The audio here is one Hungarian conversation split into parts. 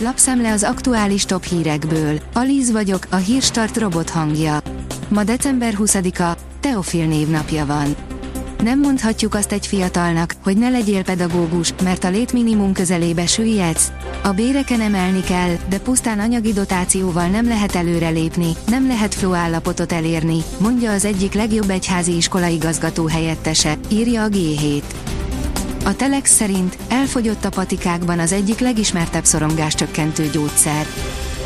lapszemle az aktuális top hírekből. Alíz vagyok, a hírstart robot hangja. Ma december 20-a, Teofil névnapja van. Nem mondhatjuk azt egy fiatalnak, hogy ne legyél pedagógus, mert a létminimum közelébe süllyedsz. A béreken emelni kell, de pusztán anyagi dotációval nem lehet előrelépni, nem lehet flow állapotot elérni, mondja az egyik legjobb egyházi iskola igazgató helyettese, írja a G7. A Telex szerint elfogyott a patikákban az egyik legismertebb szorongás csökkentő gyógyszer.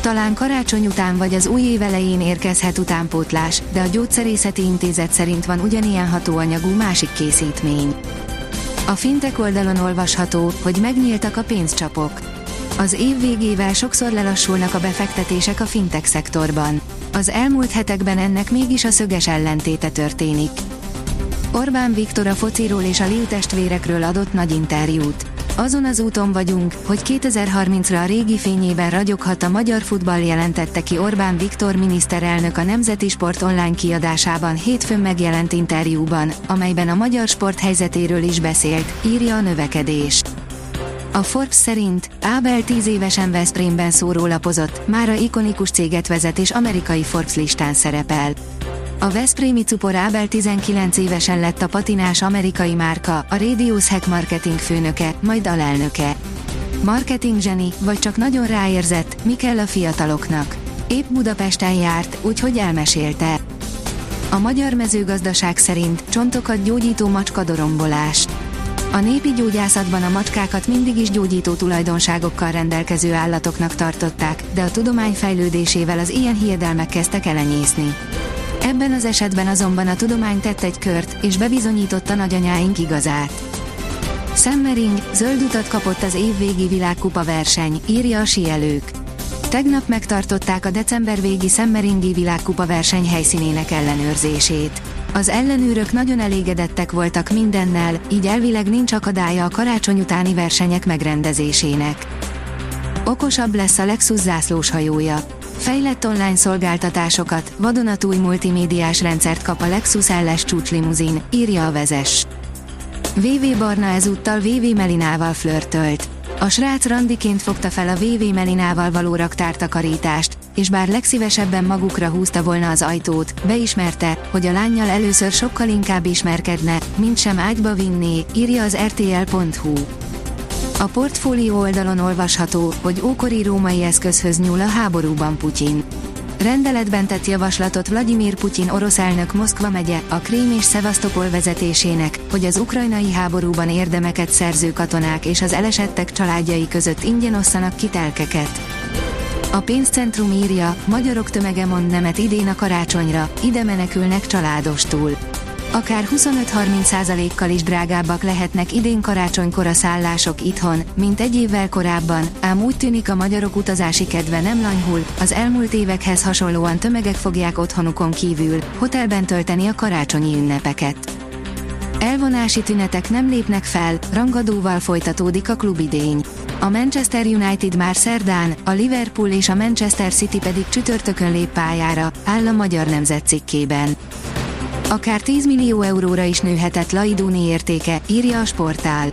Talán karácsony után vagy az új év elején érkezhet utánpótlás, de a gyógyszerészeti intézet szerint van ugyanilyen hatóanyagú másik készítmény. A fintek oldalon olvasható, hogy megnyíltak a pénzcsapok. Az év végével sokszor lelassulnak a befektetések a fintek szektorban. Az elmúlt hetekben ennek mégis a szöges ellentéte történik. Orbán Viktor a fociról és a Liu testvérekről adott nagy interjút. Azon az úton vagyunk, hogy 2030-ra a régi fényében ragyoghat a magyar futball jelentette ki Orbán Viktor miniszterelnök a Nemzeti Sport online kiadásában hétfőn megjelent interjúban, amelyben a magyar sport helyzetéről is beszélt, írja a növekedés. A Forbes szerint Ábel 10 évesen Veszprémben szórólapozott, mára ikonikus céget vezet és amerikai Forbes listán szerepel. A Veszprémi cupor Ábel 19 évesen lett a patinás amerikai márka, a Radius Hack marketing főnöke, majd alelnöke. Marketing zseni, vagy csak nagyon ráérzett, mi kell a fiataloknak. Épp Budapesten járt, úgyhogy elmesélte. A magyar mezőgazdaság szerint csontokat gyógyító macska dorombolás. A népi gyógyászatban a macskákat mindig is gyógyító tulajdonságokkal rendelkező állatoknak tartották, de a tudomány fejlődésével az ilyen hiedelmek kezdtek elenyészni. Ebben az esetben azonban a tudomány tett egy kört, és bebizonyította nagyanyáink igazát. Semmering, zöld utat kapott az évvégi világkupa verseny, írja a sielők. Tegnap megtartották a december végi Semmeringi világkupa verseny helyszínének ellenőrzését. Az ellenőrök nagyon elégedettek voltak mindennel, így elvileg nincs akadálya a karácsony utáni versenyek megrendezésének. Okosabb lesz a Lexus zászlós hajója. Fejlett online szolgáltatásokat, vadonatúj multimédiás rendszert kap a Lexus LS csúcslimuzin, írja a vezes. VV Barna ezúttal VV Melinával flörtölt. A srác randiként fogta fel a VV Melinával való raktártakarítást, és bár legszívesebben magukra húzta volna az ajtót, beismerte, hogy a lányjal először sokkal inkább ismerkedne, mint sem ágyba vinné, írja az rtl.hu. A portfólió oldalon olvasható, hogy ókori római eszközhöz nyúl a háborúban Putyin. Rendeletben tett javaslatot Vladimir Putyin orosz elnök Moszkva megye, a Krím és Szevasztopol vezetésének, hogy az ukrajnai háborúban érdemeket szerző katonák és az elesettek családjai között ingyen osszanak ki. A pénzcentrum írja, magyarok tömege mond nemet idén a karácsonyra, ide menekülnek családostul akár 25-30%-kal is drágábbak lehetnek idén karácsonykor a szállások itthon, mint egy évvel korábban, ám úgy tűnik a magyarok utazási kedve nem lanyhul, az elmúlt évekhez hasonlóan tömegek fogják otthonukon kívül, hotelben tölteni a karácsonyi ünnepeket. Elvonási tünetek nem lépnek fel, rangadóval folytatódik a klubidény. A Manchester United már szerdán, a Liverpool és a Manchester City pedig csütörtökön lép pályára, áll a magyar nemzet cikkében. Akár 10 millió euróra is nőhetett Laidóni értéke, írja a sportál.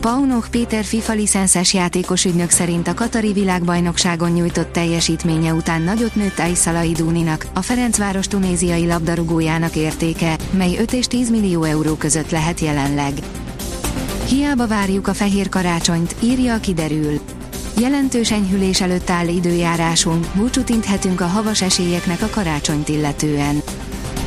Paunok Péter FIFA licenszes játékos ügynök szerint a Katari világbajnokságon nyújtott teljesítménye után nagyot nőtt Aissa Laidóninak, a Ferencváros tunéziai labdarúgójának értéke, mely 5 és 10 millió euró között lehet jelenleg. Hiába várjuk a fehér karácsonyt, írja a kiderül. Jelentős enyhülés előtt áll időjárásunk, búcsút inthetünk a havas esélyeknek a karácsonyt illetően.